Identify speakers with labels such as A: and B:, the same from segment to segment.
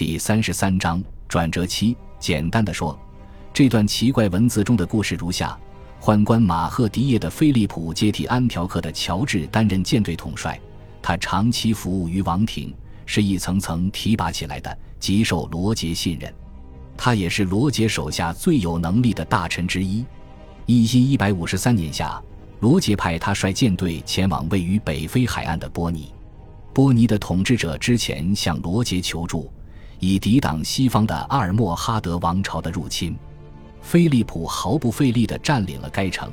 A: 第三十三章转折期。简单的说，这段奇怪文字中的故事如下：宦官马赫迪耶的菲利普接替安条克的乔治担任舰队统帅，他长期服务于王庭，是一层层提拔起来的，极受罗杰信任。他也是罗杰手下最有能力的大臣之一。一七一百五十三年夏，罗杰派他率舰队前往位于北非海岸的波尼。波尼的统治者之前向罗杰求助。以抵挡西方的阿尔莫哈德王朝的入侵，菲利普毫不费力地占领了该城，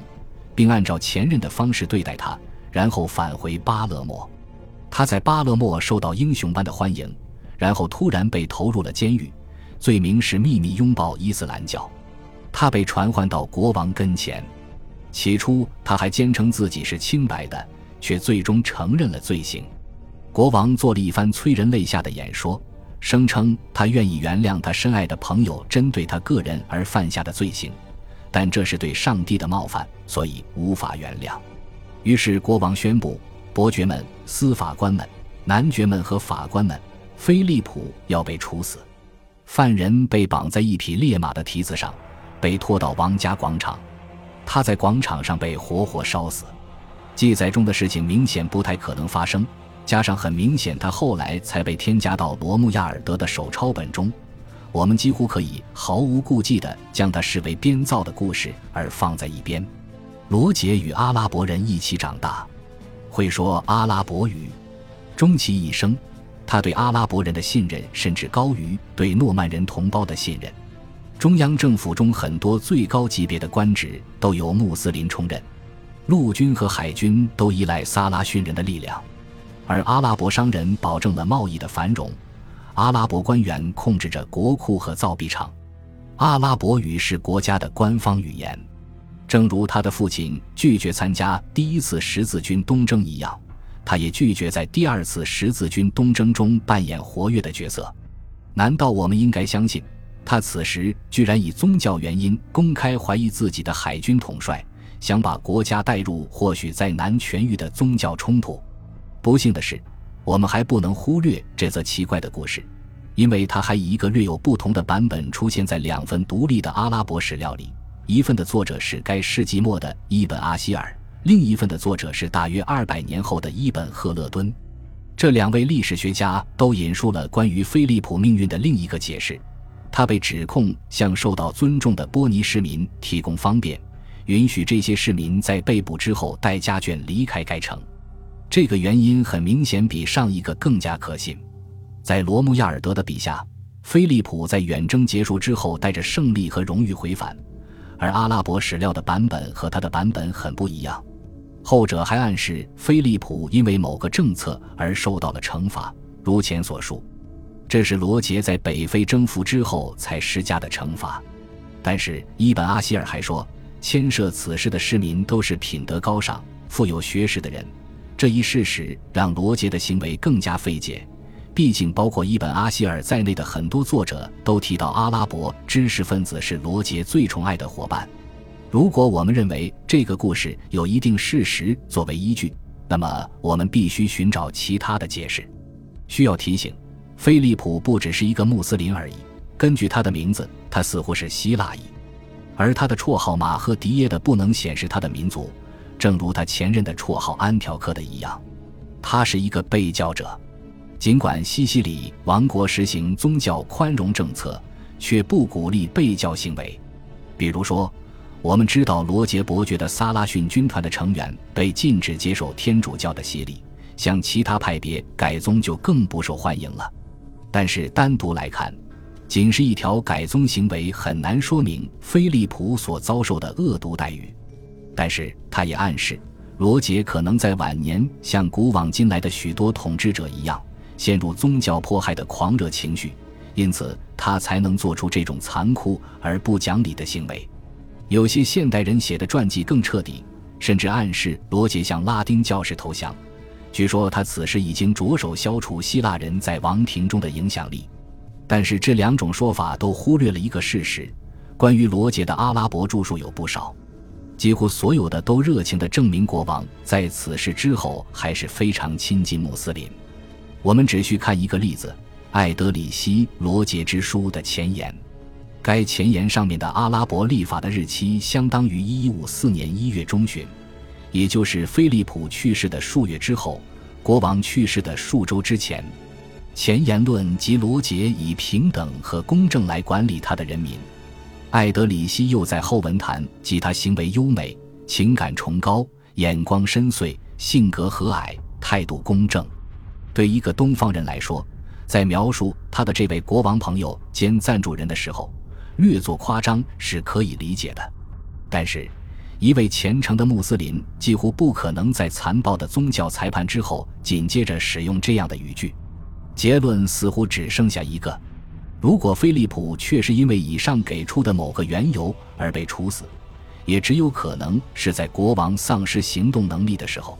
A: 并按照前任的方式对待他，然后返回巴勒莫。他在巴勒莫受到英雄般的欢迎，然后突然被投入了监狱，罪名是秘密拥抱伊斯兰教。他被传唤到国王跟前，起初他还坚称自己是清白的，却最终承认了罪行。国王做了一番催人泪下的演说。声称他愿意原谅他深爱的朋友针对他个人而犯下的罪行，但这是对上帝的冒犯，所以无法原谅。于是国王宣布，伯爵们、司法官们、男爵们和法官们，菲利普要被处死。犯人被绑在一匹烈马的蹄子上，被拖到王家广场。他在广场上被活活烧死。记载中的事情明显不太可能发生。加上很明显，他后来才被添加到罗穆亚尔德的手抄本中，我们几乎可以毫无顾忌地将它视为编造的故事而放在一边。罗杰与阿拉伯人一起长大，会说阿拉伯语，终其一生，他对阿拉伯人的信任甚至高于对诺曼人同胞的信任。中央政府中很多最高级别的官职都由穆斯林充任，陆军和海军都依赖萨拉逊人的力量。而阿拉伯商人保证了贸易的繁荣，阿拉伯官员控制着国库和造币厂，阿拉伯语是国家的官方语言。正如他的父亲拒绝参加第一次十字军东征一样，他也拒绝在第二次十字军东征中扮演活跃的角色。难道我们应该相信，他此时居然以宗教原因公开怀疑自己的海军统帅，想把国家带入或许再难痊愈的宗教冲突？不幸的是，我们还不能忽略这则奇怪的故事，因为它还以一个略有不同的版本出现在两份独立的阿拉伯史料里。一份的作者是该世纪末的伊本·阿希尔，另一份的作者是大约二百年后的伊本·赫勒敦。这两位历史学家都引述了关于菲利普命运的另一个解释：他被指控向受到尊重的波尼市民提供方便，允许这些市民在被捕之后带家眷离开该城。这个原因很明显比上一个更加可信。在罗穆亚尔德的笔下，菲利普在远征结束之后带着胜利和荣誉回返，而阿拉伯史料的版本和他的版本很不一样。后者还暗示菲利普因为某个政策而受到了惩罚，如前所述，这是罗杰在北非征服之后才施加的惩罚。但是伊本阿希尔还说，牵涉此事的市民都是品德高尚、富有学识的人。这一事实让罗杰的行为更加费解，毕竟包括伊本·阿希尔在内的很多作者都提到阿拉伯知识分子是罗杰最宠爱的伙伴。如果我们认为这个故事有一定事实作为依据，那么我们必须寻找其他的解释。需要提醒，菲利普不只是一个穆斯林而已。根据他的名字，他似乎是希腊裔，而他的绰号马赫迪耶的不能显示他的民族。正如他前任的绰号安条克的一样，他是一个被教者。尽管西西里王国实行宗教宽容政策，却不鼓励被教行为。比如说，我们知道罗杰伯爵的萨拉逊军团的成员被禁止接受天主教的洗礼，像其他派别改宗就更不受欢迎了。但是单独来看，仅是一条改宗行为很难说明菲利普所遭受的恶毒待遇。但是，他也暗示，罗杰可能在晚年像古往今来的许多统治者一样，陷入宗教迫害的狂热情绪，因此他才能做出这种残酷而不讲理的行为。有些现代人写的传记更彻底，甚至暗示罗杰向拉丁教士投降。据说他此时已经着手消除希腊人在王庭中的影响力。但是这两种说法都忽略了一个事实：关于罗杰的阿拉伯著述有不少。几乎所有的都热情地证明国王在此事之后还是非常亲近穆斯林。我们只需看一个例子：艾德里希·罗杰之书的前言。该前言上面的阿拉伯历法的日期相当于1154年1月中旬，也就是菲利普去世的数月之后，国王去世的数周之前。前言论及罗杰以平等和公正来管理他的人民。艾德里希又在后文谈及他行为优美、情感崇高、眼光深邃、性格和蔼、态度公正。对一个东方人来说，在描述他的这位国王朋友兼赞助人的时候，略作夸张是可以理解的。但是，一位虔诚的穆斯林几乎不可能在残暴的宗教裁判之后紧接着使用这样的语句。结论似乎只剩下一个：如果菲利普确实因为以上给出的某个缘由而被处死，也只有可能是在国王丧失行动能力的时候。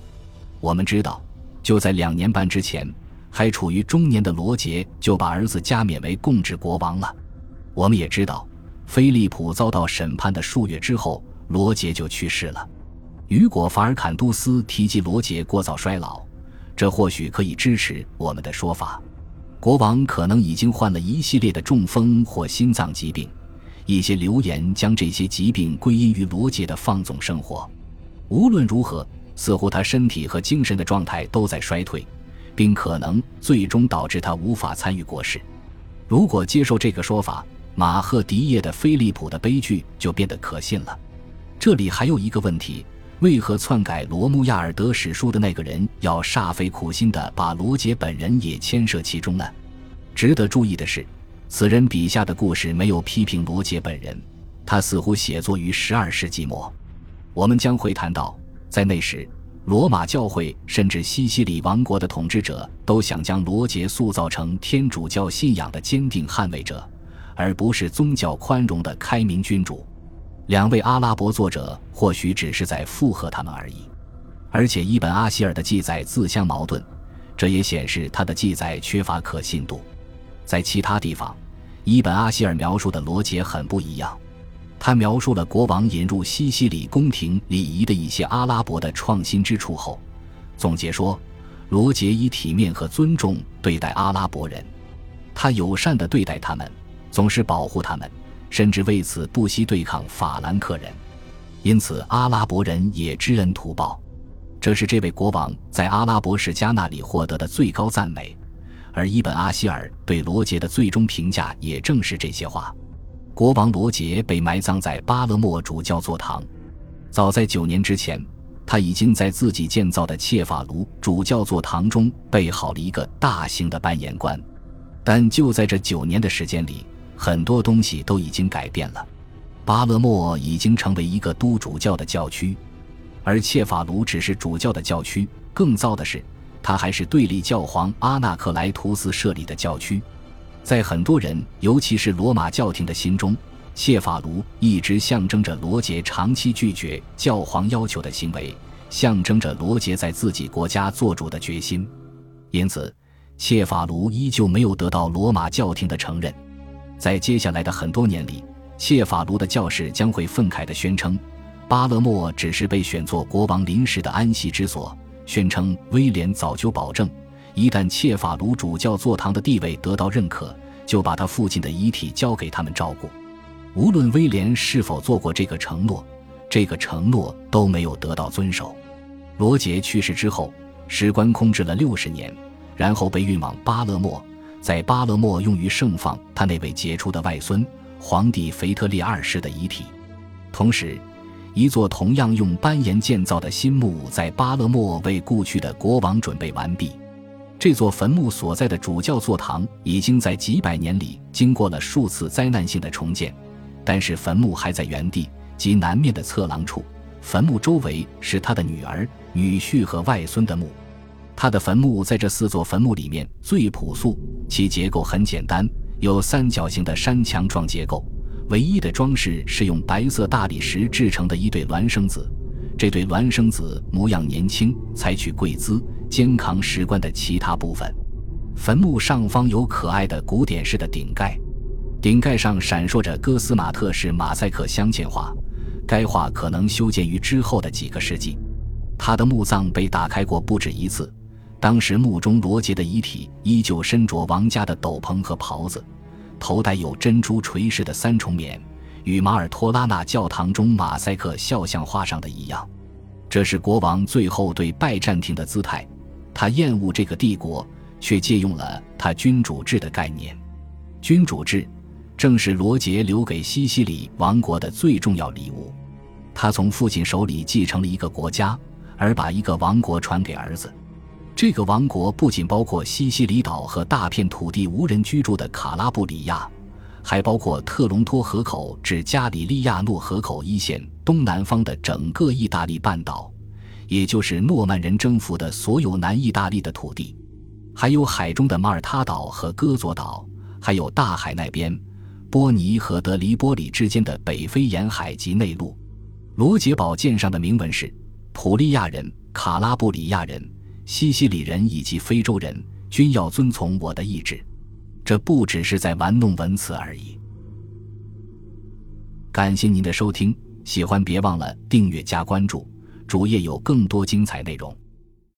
A: 我们知道，就在两年半之前，还处于中年的罗杰就把儿子加冕为共治国王了。我们也知道，菲利普遭到审判的数月之后，罗杰就去世了。雨果·法尔坎杜斯提及罗杰过早衰老。这或许可以支持我们的说法，国王可能已经患了一系列的中风或心脏疾病。一些流言将这些疾病归因于罗杰的放纵生活。无论如何，似乎他身体和精神的状态都在衰退，并可能最终导致他无法参与国事。如果接受这个说法，马赫迪耶的菲利普的悲剧就变得可信了。这里还有一个问题。为何篡改罗穆亚尔德史书的那个人要煞费苦心地把罗杰本人也牵涉其中呢？值得注意的是，此人笔下的故事没有批评罗杰本人，他似乎写作于十二世纪末。我们将会谈到，在那时，罗马教会甚至西西里王国的统治者都想将罗杰塑造成天主教信仰的坚定捍卫者，而不是宗教宽容的开明君主。两位阿拉伯作者或许只是在附和他们而已，而且伊本阿希尔的记载自相矛盾，这也显示他的记载缺乏可信度。在其他地方，伊本阿希尔描述的罗杰很不一样，他描述了国王引入西西里宫廷礼仪的一些阿拉伯的创新之处后，总结说，罗杰以体面和尊重对待阿拉伯人，他友善地对待他们，总是保护他们。甚至为此不惜对抗法兰克人，因此阿拉伯人也知恩图报。这是这位国王在阿拉伯世家那里获得的最高赞美，而伊本阿希尔对罗杰的最终评价也正是这些话。国王罗杰被埋葬在巴勒莫主教座堂。早在九年之前，他已经在自己建造的切法卢主教座堂中备好了一个大型的扮演棺。但就在这九年的时间里，很多东西都已经改变了，巴勒莫已经成为一个都主教的教区，而切法卢只是主教的教区。更糟的是，它还是对立教皇阿纳克莱图斯设立的教区。在很多人，尤其是罗马教廷的心中，切法卢一直象征着罗杰长期拒绝教皇要求的行为，象征着罗杰在自己国家做主的决心。因此，切法卢依旧没有得到罗马教廷的承认。在接下来的很多年里，谢法卢的教士将会愤慨地宣称，巴勒莫只是被选作国王临时的安息之所，宣称威廉早就保证，一旦切法卢主教座堂的地位得到认可，就把他父亲的遗体交给他们照顾。无论威廉是否做过这个承诺，这个承诺都没有得到遵守。罗杰去世之后，史官控制了六十年，然后被运往巴勒莫。在巴勒莫用于盛放他那位杰出的外孙皇帝腓特烈二世的遗体，同时，一座同样用斑岩建造的新墓在巴勒莫为故去的国王准备完毕。这座坟墓所在的主教座堂已经在几百年里经过了数次灾难性的重建，但是坟墓还在原地，即南面的侧廊处。坟墓周围是他的女儿、女婿和外孙的墓。他的坟墓在这四座坟墓里面最朴素，其结构很简单，有三角形的山墙状结构。唯一的装饰是用白色大理石制成的一对孪生子。这对孪生子模样年轻，采取跪姿，肩扛石棺的其他部分。坟墓上方有可爱的古典式的顶盖，顶盖上闪烁着哥斯马特式马赛克镶嵌画，该画可能修建于之后的几个世纪。他的墓葬被打开过不止一次。当时墓中罗杰的遗体依旧身着王家的斗篷和袍子，头戴有珍珠垂饰的三重冕，与马尔托拉纳教堂中马赛克肖像画上的一样。这是国王最后对拜占庭的姿态。他厌恶这个帝国，却借用了他君主制的概念。君主制正是罗杰留给西西里王国的最重要礼物。他从父亲手里继承了一个国家，而把一个王国传给儿子。这个王国不仅包括西西里岛和大片土地无人居住的卡拉布里亚，还包括特隆托河口至加里利亚诺河口一线东南方的整个意大利半岛，也就是诺曼人征服的所有南意大利的土地，还有海中的马耳他岛和戈佐岛，还有大海那边波尼和德黎波里之间的北非沿海及内陆。罗杰宝剑上的铭文是：普利亚人、卡拉布里亚人。西西里人以及非洲人均要遵从我的意志，这不只是在玩弄文词而已。感谢您的收听，喜欢别忘了订阅加关注，主页有更多精彩内容。